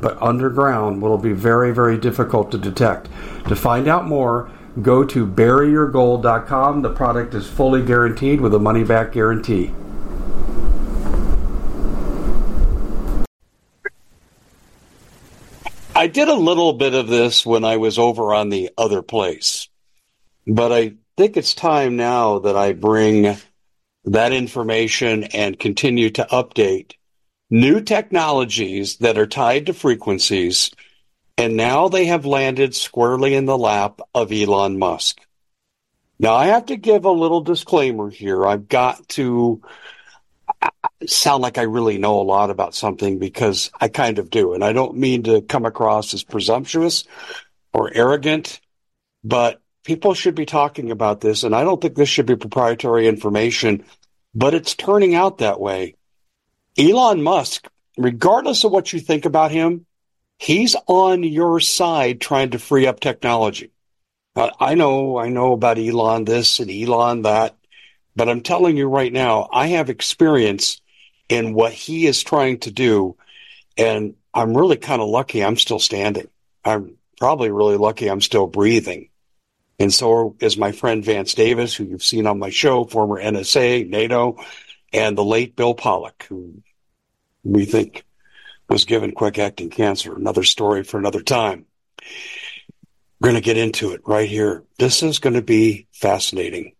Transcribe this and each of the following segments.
but underground will be very, very difficult to detect. To find out more, go to buryyourgold.com. The product is fully guaranteed with a money back guarantee. I did a little bit of this when I was over on the other place, but I think it's time now that I bring that information and continue to update new technologies that are tied to frequencies, and now they have landed squarely in the lap of Elon Musk. Now, I have to give a little disclaimer here. I've got to sound like I really know a lot about something because I kind of do. And I don't mean to come across as presumptuous or arrogant, but people should be talking about this. And I don't think this should be proprietary information, but it's turning out that way. Elon Musk, regardless of what you think about him, he's on your side trying to free up technology. Uh, I know, I know about Elon this and Elon that, but I'm telling you right now, I have experience in what he is trying to do. And I'm really kind of lucky I'm still standing. I'm probably really lucky I'm still breathing. And so is my friend Vance Davis, who you've seen on my show, former NSA, NATO, and the late Bill Pollock, who we think was given quick acting cancer. Another story for another time. We're going to get into it right here. This is going to be fascinating.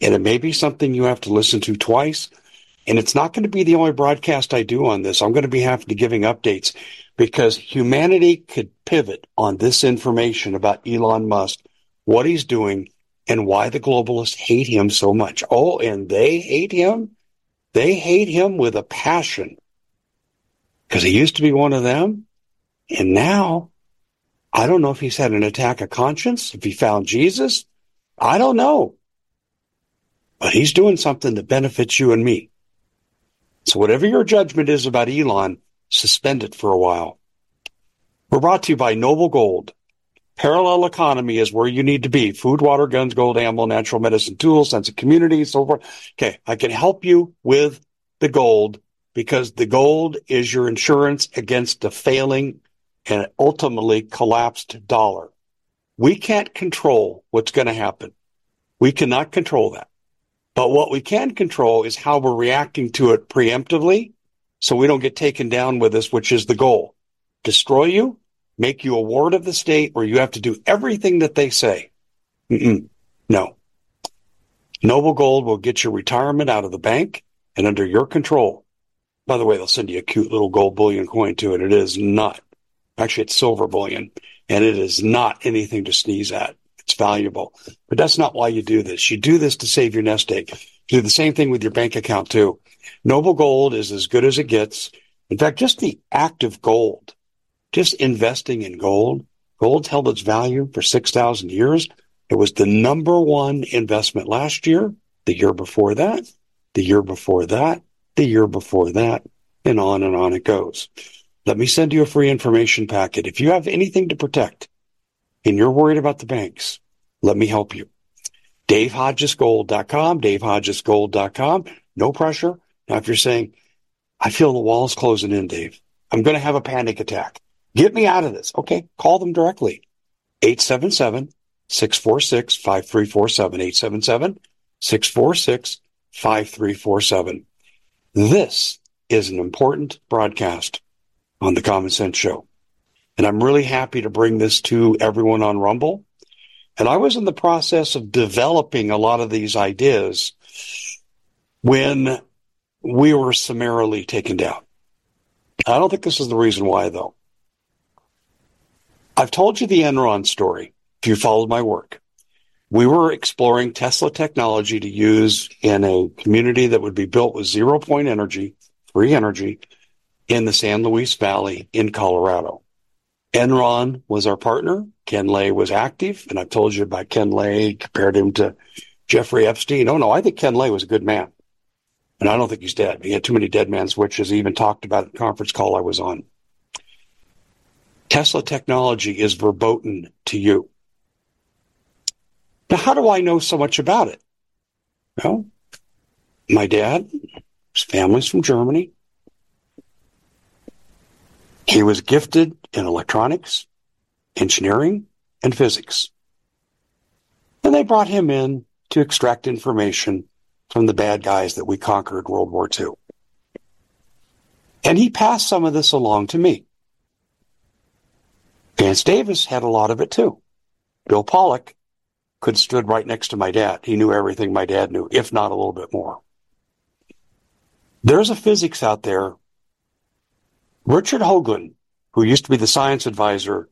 And it may be something you have to listen to twice. And it's not going to be the only broadcast I do on this. I'm going to be having to giving updates because humanity could pivot on this information about Elon Musk, what he's doing, and why the globalists hate him so much. Oh, and they hate him. They hate him with a passion because he used to be one of them. And now I don't know if he's had an attack of conscience, if he found Jesus. I don't know. But he's doing something that benefits you and me. So whatever your judgment is about Elon, suspend it for a while. We're brought to you by Noble Gold. Parallel economy is where you need to be. Food, water, guns, gold, ammo, natural medicine, tools, sense of community, so forth. Okay. I can help you with the gold because the gold is your insurance against a failing and ultimately collapsed dollar. We can't control what's going to happen. We cannot control that. But what we can control is how we're reacting to it preemptively so we don't get taken down with this, which is the goal. Destroy you, make you a ward of the state where you have to do everything that they say. Mm-mm. No. Noble Gold will get your retirement out of the bank and under your control. By the way, they'll send you a cute little gold bullion coin too, and it is not. Actually, it's silver bullion, and it is not anything to sneeze at. It's valuable, but that's not why you do this. You do this to save your nest egg. You do the same thing with your bank account too. Noble Gold is as good as it gets. In fact, just the act of gold, just investing in gold, gold's held its value for 6,000 years. It was the number one investment last year, the year before that, the year before that, the year before that, and on and on it goes. Let me send you a free information packet. If you have anything to protect and you're worried about the banks, let me help you. DaveHodgesGold.com, DaveHodgesGold.com. No pressure. Now, if you're saying, I feel the walls closing in, Dave, I'm going to have a panic attack. Get me out of this. Okay. Call them directly. 877 646 5347. 877 646 5347. This is an important broadcast on the Common Sense Show. And I'm really happy to bring this to everyone on Rumble. And I was in the process of developing a lot of these ideas when we were summarily taken down. I don't think this is the reason why, though. I've told you the Enron story if you followed my work. We were exploring Tesla technology to use in a community that would be built with zero point energy, free energy, in the San Luis Valley in Colorado. Enron was our partner. Ken Lay was active, and I've told you about Ken Lay, compared him to Jeffrey Epstein. Oh no, I think Ken Lay was a good man. And I don't think he's dead. He had too many dead man switches. He even talked about the conference call I was on. Tesla technology is verboten to you. Now, how do I know so much about it? Well, my dad, his family's from Germany. He was gifted in electronics, engineering, and physics. And they brought him in to extract information from the bad guys that we conquered World War II. And he passed some of this along to me. Vance Davis had a lot of it too. Bill Pollock could have stood right next to my dad. He knew everything my dad knew, if not a little bit more. There's a physics out there. Richard Hoagland, who used to be the science advisor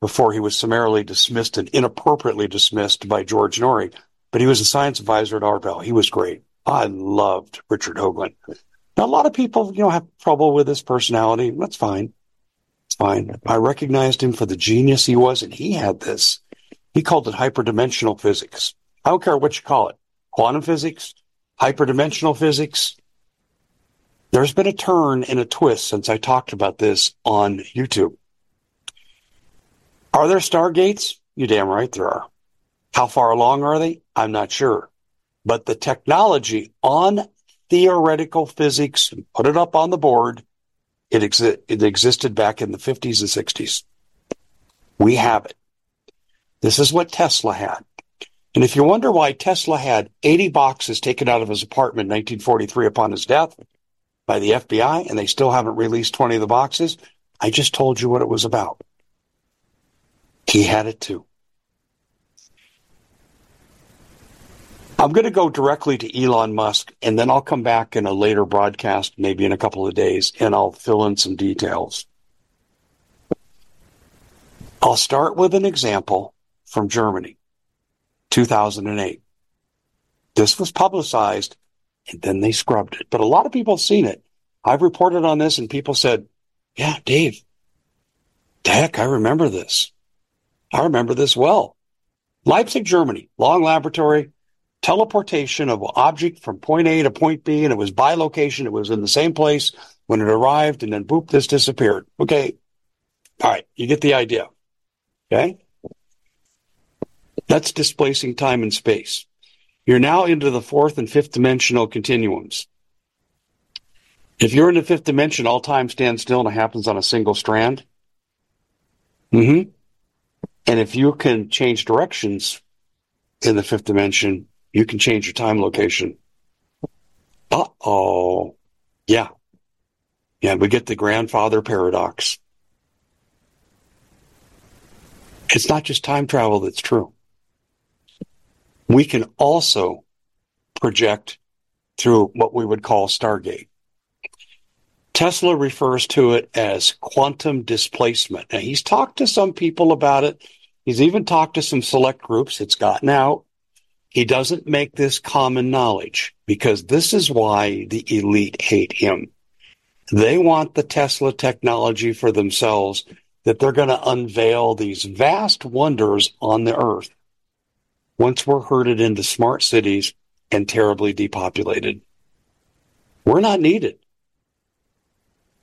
before he was summarily dismissed and inappropriately dismissed by George Noory, but he was a science advisor at Art Bell. He was great. I loved Richard Hoagland. Now, a lot of people, you know, have trouble with his personality. That's fine. It's fine. I recognized him for the genius he was, and he had this. He called it hyperdimensional physics. I don't care what you call it. Quantum physics, hyperdimensional physics. There's been a turn and a twist since I talked about this on YouTube. Are there stargates? You damn right there are. How far along are they? I'm not sure. But the technology on theoretical physics, put it up on the board, it, exi- it existed back in the 50s and 60s. We have it. This is what Tesla had. And if you wonder why Tesla had 80 boxes taken out of his apartment in 1943 upon his death by the FBI, and they still haven't released 20 of the boxes, I just told you what it was about. He had it too. I'm going to go directly to Elon Musk, and then I'll come back in a later broadcast, maybe in a couple of days, and I'll fill in some details. I'll start with an example from Germany, 2008. This was publicized, and then they scrubbed it. But a lot of people have seen it. I've reported on this, and people said, Yeah, Dave, heck, I remember this. I remember this well. Leipzig, Germany, long laboratory, teleportation of object from point A to point B, and it was by location. It was in the same place when it arrived, and then boop, this disappeared. Okay. All right. You get the idea. Okay. That's displacing time and space. You're now into the fourth and fifth dimensional continuums. If you're in the fifth dimension, all time stands still and it happens on a single strand. Mm-hmm. And if you can change directions in the fifth dimension, you can change your time location. Uh oh. Yeah. Yeah, we get the grandfather paradox. It's not just time travel that's true. We can also project through what we would call Stargate. Tesla refers to it as quantum displacement. Now, he's talked to some people about it. He's even talked to some select groups. It's gotten out. He doesn't make this common knowledge because this is why the elite hate him. They want the Tesla technology for themselves that they're going to unveil these vast wonders on the earth once we're herded into smart cities and terribly depopulated. We're not needed.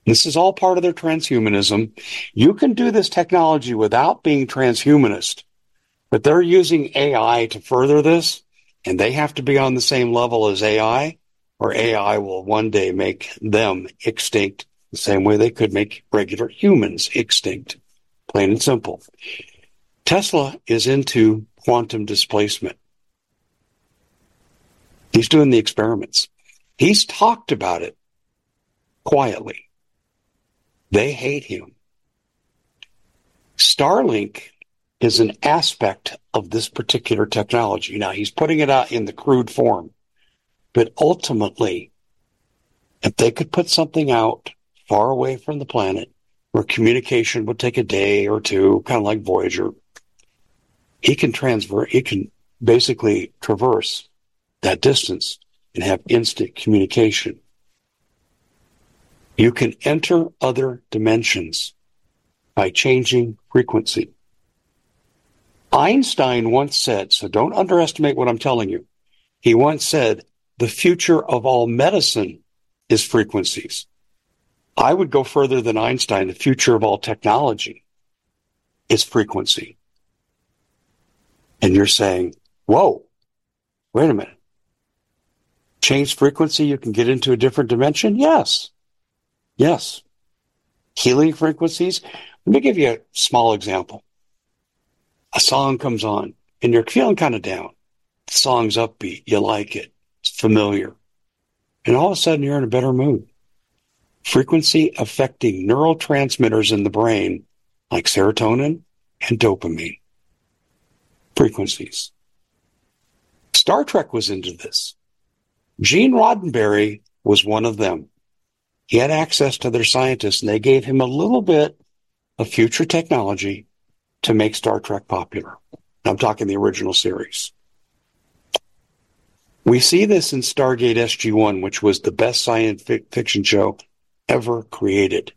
This is all part of their transhumanism. You can do this technology without being transhumanist. But they're using AI to further this, and they have to be on the same level as AI, or AI will one day make them extinct the same way they could make regular humans extinct. Plain and simple. Tesla is into quantum displacement. He's doing the experiments. He's talked about it quietly. They hate him. Starlink is an aspect of this particular technology. Now, he's putting it out in the crude form, but ultimately, If they could put something out far away from the planet where communication would take a day or two, kind of like Voyager, he can transfer, he can basically traverse that distance and have instant communication. You can enter other dimensions by changing frequency. Einstein once said, so don't underestimate what I'm telling you. He once said, the future of all medicine is frequencies. I would go further than Einstein. The future of all technology is frequency. And you're saying, whoa, wait a minute. Change frequency, you can get into a different dimension? Yes. Yes. Healing frequencies. Let me give you a small example. A song comes on and you're feeling kind of down. The song's upbeat. You like it. It's familiar. And all of a sudden you're in a better mood. Frequency affecting neurotransmitters in the brain like serotonin and dopamine. Frequencies. Star Trek was into this. Gene Roddenberry was one of them. He had access to their scientists and they gave him a little bit of future technology to make Star Trek popular. I'm talking the original series. We see this in Stargate SG-1, which was the best science fiction show ever created.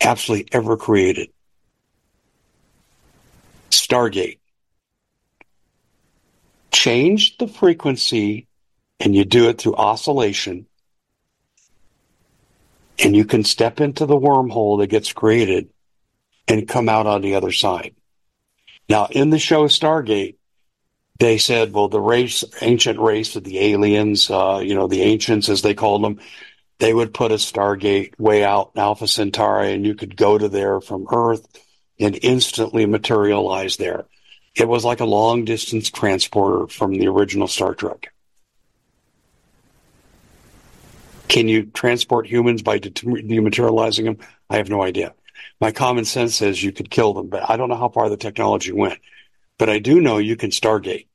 Absolutely ever created. Stargate. Change the frequency and you do it through oscillation and you can step into the wormhole that gets created and come out on the other side. Now, in the show Stargate, they said, well, the race, ancient race of the aliens, uh, you know, the ancients as they called them, they would put a Stargate way out in Alpha Centauri and you could go to there from Earth and instantly materialize there. It was like a long distance transporter from the original Star Trek. Can you transport humans by dematerializing them? I have no idea. My common sense says you could kill them, but I don't know how far the technology went. But I do know you can stargate.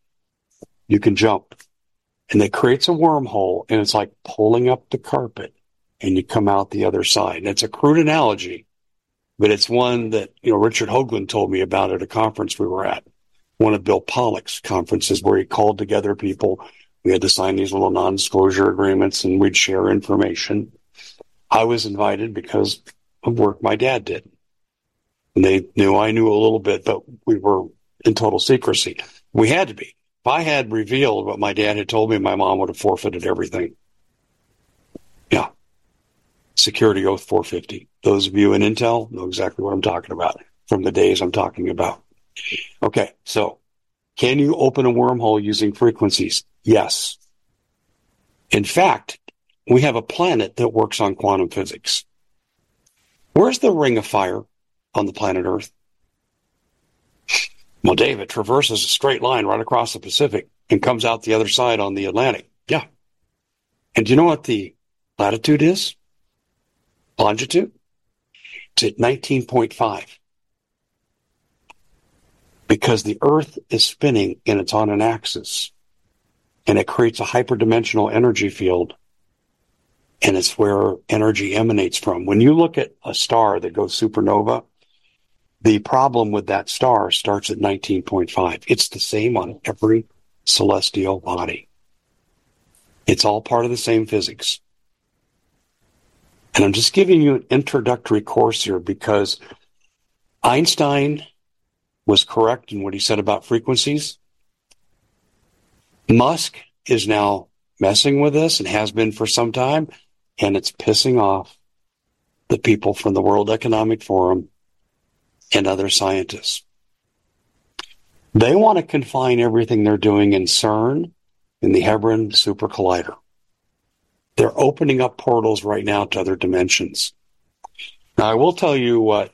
You can jump. And it creates a wormhole and it's like pulling up the carpet and you come out the other side. And it's a crude analogy, but it's one that, you know, Richard Hoagland told me about at a conference we were at, one of Bill Pollock's conferences where he called together people. We had to sign these little non-disclosure agreements and we'd share information. I was invited because of work my dad did. And they knew I knew a little bit, but we were in total secrecy. We had to be. If I had revealed what my dad had told me, my mom would have forfeited everything. Yeah. Security Oath 450. Those of you in Intel know exactly what I'm talking about from the days I'm talking about. Okay, so can you open a wormhole using frequencies? Yes. In fact, we have a planet that works on quantum physics. Where's the ring of fire on the planet Earth? Well, Dave, it traverses a straight line right across the Pacific and comes out the other side on the Atlantic. Yeah. And do you know what the latitude is? Longitude? It's at 19.5. Because the Earth is spinning and it's on an axis. And it creates a hyperdimensional energy field. And it's where energy emanates from. When you look at a star that goes supernova, the problem with that star starts at 19.5. It's the same on every celestial body. It's all part of the same physics. And I'm just giving you an introductory course here because Einstein was correct in what he said about frequencies. Musk is now messing with this and has been for some time, and it's pissing off the people from the World Economic Forum and other scientists. They want to confine everything they're doing in CERN, in the Hadron Super Collider. They're opening up portals right now to other dimensions. Now, I will tell you what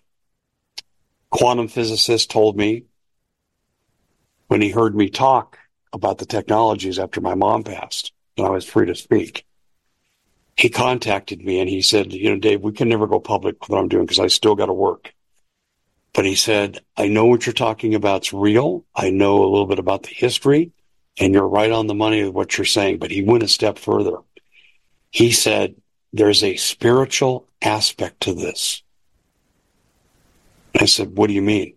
quantum physicist told me when he heard me talk about the technologies after my mom passed and I was free to speak. He contacted me and he said, you know, Dave, we can never go public with what I'm doing because I still got to work. But he said, I know what you're talking about. It's real. I know a little bit about the history and you're right on the money with what you're saying. But he went a step further. He said, there's a spiritual aspect to this. I said, What do you mean?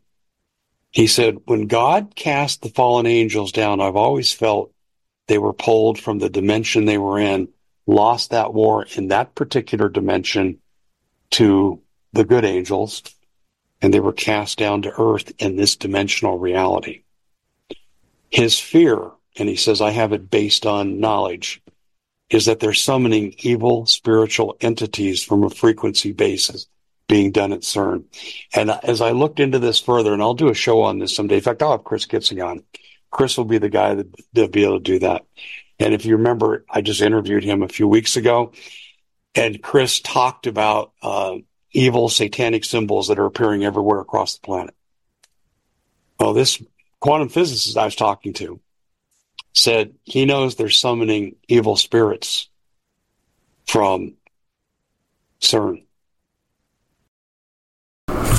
He said, When God cast the fallen angels down, I've always felt they were pulled from the dimension they were in, lost that war in that particular dimension to the good angels, and they were cast down to earth in this dimensional reality. His fear, and he says, I have it based on knowledge, is that they're summoning evil spiritual entities from a frequency basis being done at CERN. And as I looked into this further, and I'll do a show on this someday. In fact, I'll have Chris Kitsing on. Chris will be the guy that, that'll be able to do that. And if you remember, I just interviewed him a few weeks ago, and Chris talked about uh, evil satanic symbols that are appearing everywhere across the planet. Well, this quantum physicist I was talking to said he knows they're summoning evil spirits from CERN.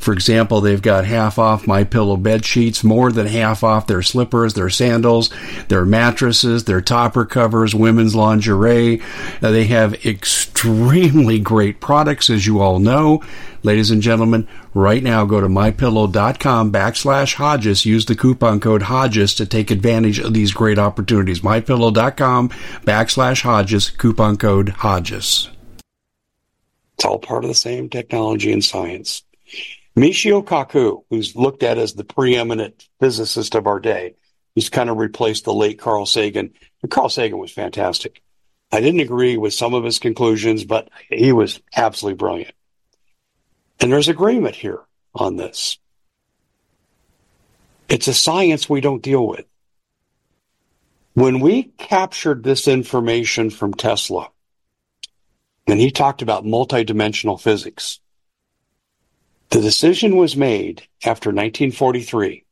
For example, they've got half off My Pillow bed sheets, more than half off their slippers, their sandals, their mattresses, their topper covers, women's lingerie. Uh, they have extremely great products, as you all know. Ladies and gentlemen, right now go to mypillow.com backslash Hodges. Use the coupon code Hodges to take advantage of these great opportunities. Mypillow.com backslash Hodges, coupon code Hodges. It's all part of the same technology and science. Michio Kaku, who's looked at as the preeminent physicist of our day, he's kind of replaced the late Carl Sagan. And Carl Sagan was fantastic. I didn't agree with some of his conclusions, but he was absolutely brilliant. And there's agreement here on this. It's a science we don't deal with. When we captured this information from Tesla, and he talked about multidimensional physics, the decision was made after 1943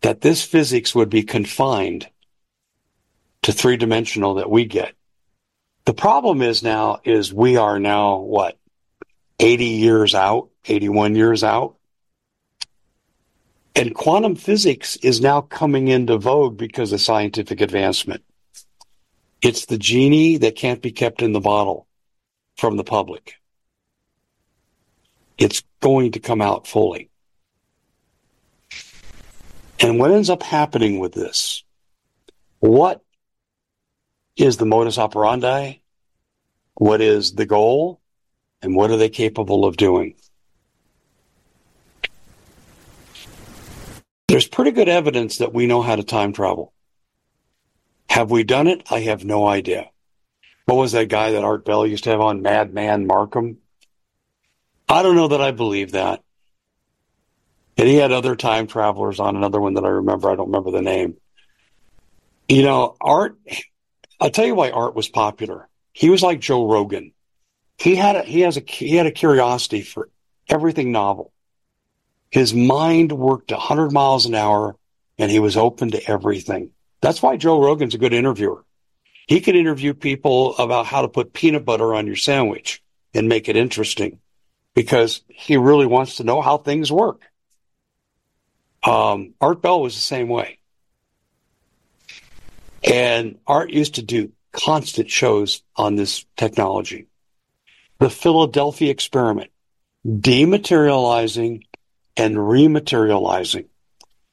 that this physics would be confined to three dimensional that we get. The problem is now is we are now what 80 years out, 81 years out. And quantum physics is now coming into vogue because of scientific advancement. It's the genie that can't be kept in the bottle from the public. It's going to come out fully. And what ends up happening with this? What is the modus operandi? What is the goal? And what are they capable of doing? There's pretty good evidence that we know how to time travel. Have we done it? I have no idea. What was that guy that Art Bell used to have on Madman Marcum? I don't know that I believe that. And he had other time travelers on another one that I remember. I don't remember the name. You know, Art, I'll tell you why Art was popular. He was like Joe Rogan. He had a, he has a, he had a curiosity for everything novel. His mind worked a 100 miles an hour and he was open to everything. That's why Joe Rogan's a good interviewer. He can interview people about how to put peanut butter on your sandwich and make it interesting because he really wants to know how things work. Um, Art Bell was the same way. And Art used to do constant shows on this technology. The Philadelphia experiment, dematerializing and rematerializing.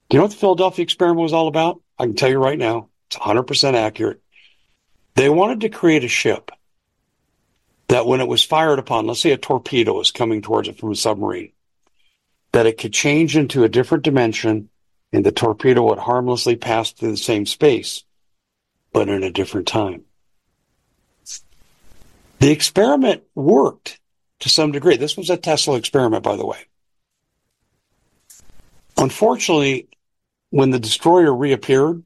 Do you know what the Philadelphia experiment was all about? I can tell you right now, it's 100% accurate. They wanted to create a ship that when it was fired upon, let's say a torpedo was coming towards it from a submarine, that it could change into a different dimension and the torpedo would harmlessly pass through the same space, but in a different time. The experiment worked to some degree. This was a Tesla experiment, by the way. Unfortunately, when the destroyer reappeared,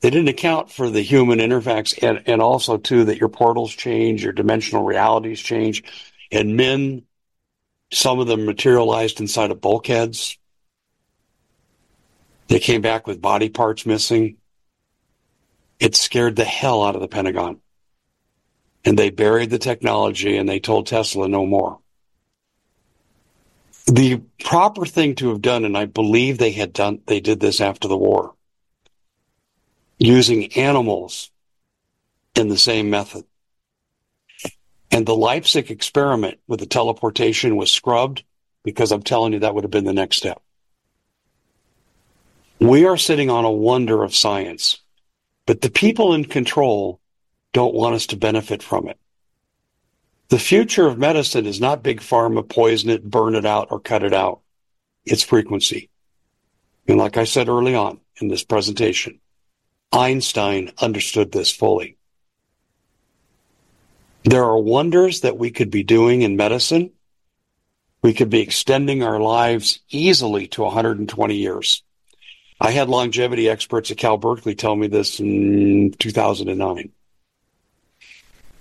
they didn't account for the human interfax and, and also too that your portals change, your dimensional realities change, and men, some of them materialized inside of bulkheads. They came back with body parts missing. It scared the hell out of the Pentagon. And they buried the technology and they told Tesla no more. The proper thing to have done, and I believe they had done, they did this after the war, using animals in the same method. And the Leipzig experiment with the teleportation was scrubbed because I'm telling you that would have been the next step. We are sitting on a wonder of science, but the people in control don't want us to benefit from it. The future of medicine is not big pharma, poison it, burn it out, or cut it out. It's frequency. And like I said early on in this presentation, Einstein understood this fully. There are wonders that we could be doing in medicine. We could be extending our lives easily to 120 years. I had longevity experts at Cal Berkeley tell me this in 2009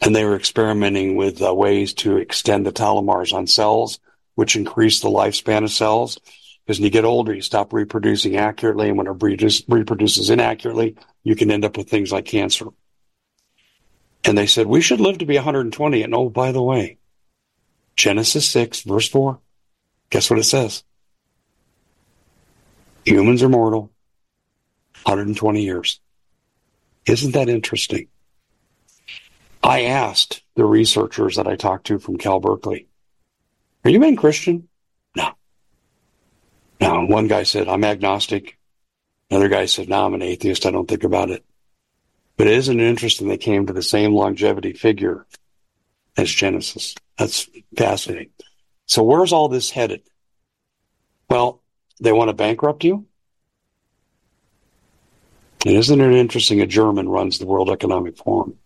and they were experimenting with uh, ways to extend the telomeres on cells, which increase the lifespan of cells. Because when you get older, you stop reproducing accurately, and when it reproduces inaccurately, you can end up with things like cancer. And they said, we should live to be 120. And oh, by the way, Genesis 6, verse 4, guess what it says? Humans are mortal, 120 years. Isn't that interesting? I asked the researchers that I talked to from Cal Berkeley, Are you being Christian? No. No. One guy said, I'm agnostic. Another guy said, No, I'm an atheist. I don't think about it. But isn't it interesting they came to the same longevity figure as Genesis? That's fascinating. So where's all this headed? Well, they want to bankrupt you. And isn't it interesting? A German runs the World Economic Forum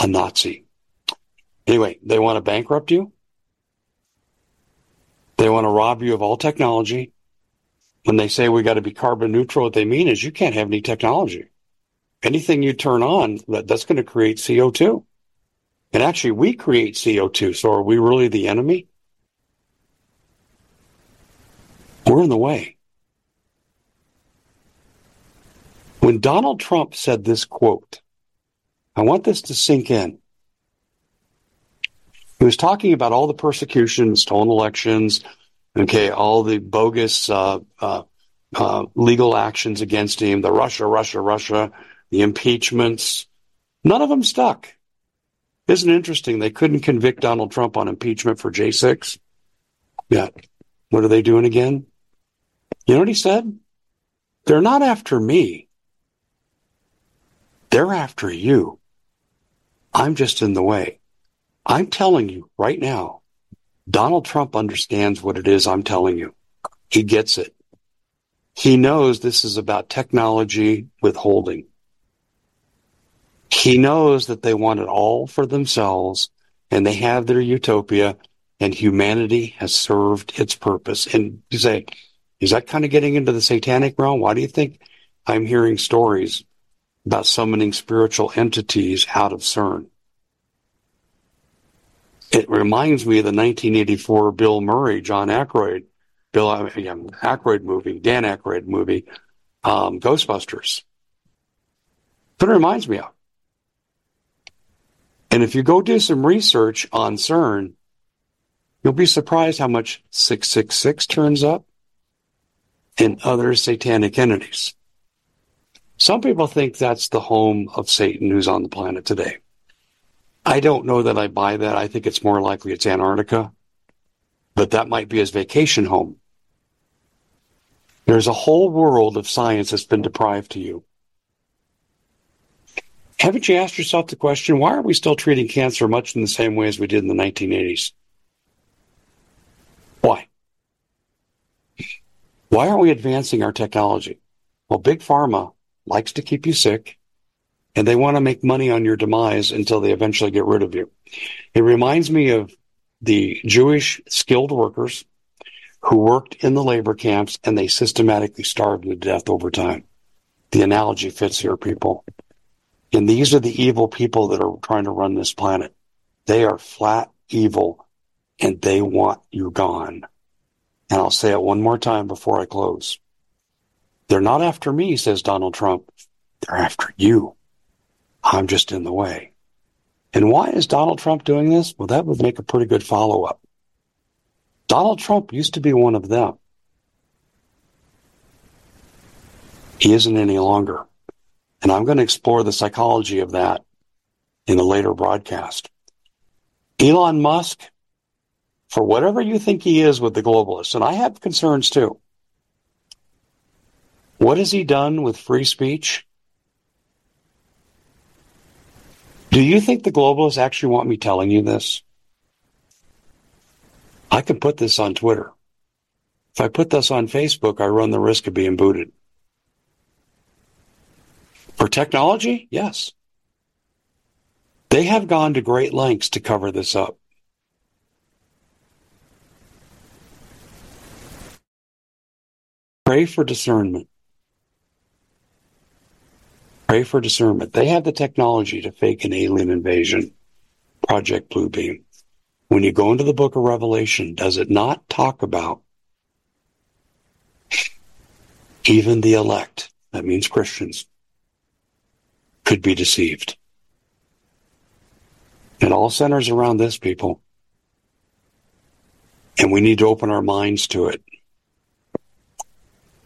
a Nazi. Anyway, they want to bankrupt you. They want to rob you of all technology. When they say we got to be carbon neutral, what they mean is you can't have any technology. Anything you turn on, that, that's going to create CO2. And actually, we create CO2. So are we really the enemy? We're in the way. When Donald Trump said this quote, I want this to sink in. He was talking about all the persecution, stolen elections, Okay, all the bogus uh, uh, uh, legal actions against him, the Russia, Russia, Russia, the impeachments, none of them stuck. Isn't it interesting? They couldn't convict Donald Trump on impeachment for J6 yet. What are they doing again? You know what he said? They're not after me. They're after you. I'm just in the way. I'm telling you right now, Donald Trump understands what it is I'm telling you. He gets it. He knows this is about technology withholding. He knows that they want it all for themselves and they have their utopia and humanity has served its purpose. And you say, is that kind of getting into the satanic realm? Why do you think I'm hearing stories about summoning spiritual entities out of CERN? It reminds me of the 1984 Bill Murray, John Aykroyd, Bill uh, yeah, Aykroyd movie, Dan Aykroyd movie, um, Ghostbusters. But it reminds me of. And if you go do some research on CERN, you'll be surprised how much 666 turns up and other satanic entities. Some people think that's the home of Satan who's on the planet today. I don't know that I buy that. I think it's more likely it's Antarctica, but that might be his vacation home. There's a whole world of science that's been deprived to you. Haven't you asked yourself the question, why are we still treating cancer much in the same way as we did in the 1980s? Why? Why aren't we advancing our technology? Well, Big Pharma likes to keep you sick and they want to make money on your demise until they eventually get rid of you. It reminds me of the Jewish skilled workers who worked in the labor camps and they systematically starved to death over time. The analogy fits here, people. And these are the evil people that are trying to run this planet. They are flat evil and they want you gone. And I'll say it one more time before I close. They're not after me, says Donald Trump. They're after you. I'm just in the way. And why is Donald Trump doing this? Well, that would make a pretty good follow up. Donald Trump used to be one of them. He isn't any longer. And I'm going to explore the psychology of that in a later broadcast. Elon Musk, for whatever you think he is with the globalists, and I have concerns too. What has he done with free speech? Do you think the globalists actually want me telling you this? I can put this on Twitter. If I put this on Facebook, I run the risk of being booted. For technology, yes. They have gone to great lengths to cover this up. Pray for discernment. Pray for discernment. They have the technology to fake an alien invasion. Project Bluebeam. When you go into the book of Revelation, does it not talk about even the elect, that means Christians, could be deceived? It all centers around this, people. And we need to open our minds to it.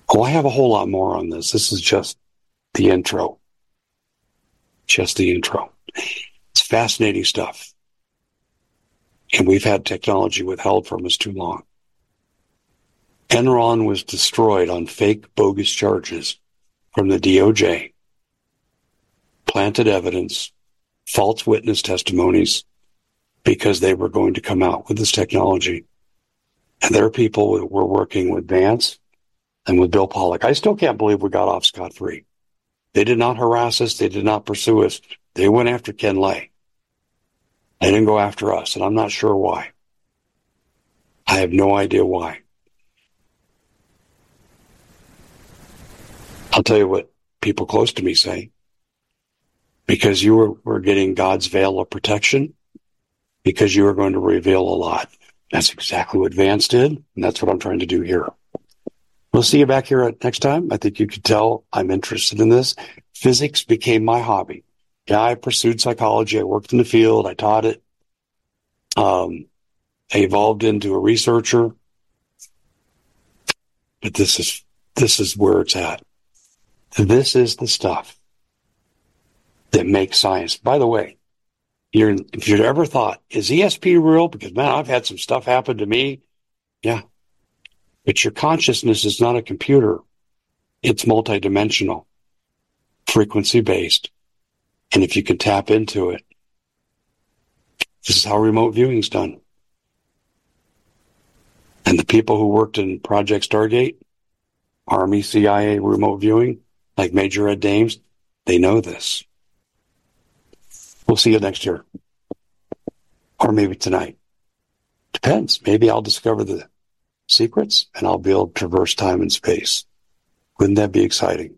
Oh, I have a whole lot more on this. This is just the intro just the intro. It's fascinating stuff. And we've had technology withheld from us too long. Enron was destroyed on fake, bogus charges from the DOJ, planted evidence, false witness testimonies, because they were going to come out with this technology. And there are people were working with Vance and with Bill Pollock. I still can't believe we got off scot free. They did not harass us. They did not pursue us. They went after Ken Lay. They didn't go after us, and I'm not sure why. I have no idea why. I'll tell you what people close to me say. Because you were, were getting God's veil of protection, because you were going to reveal a lot. That's exactly what Vance did, and that's what I'm trying to do here. We'll see you back here next time. I think you could tell I'm interested in this. Physics became my hobby. Yeah, I pursued psychology. I worked in the field. I taught it. Um, I evolved into a researcher. but this is this is where it's at. This is the stuff that makes science. By the way, you're, if you've ever thought, is ESP real? Because man, I've had some stuff happen to me. Yeah. But your consciousness is not a computer. It's multidimensional, frequency based. And if you can tap into it, this is how remote viewing is done. And the people who worked in Project Stargate, Army, CIA remote viewing, like Major Ed Dames, they know this. We'll see you next year. Or maybe tonight. Depends. Maybe I'll discover the secrets and I'll be able to traverse time and space. Wouldn't that be exciting?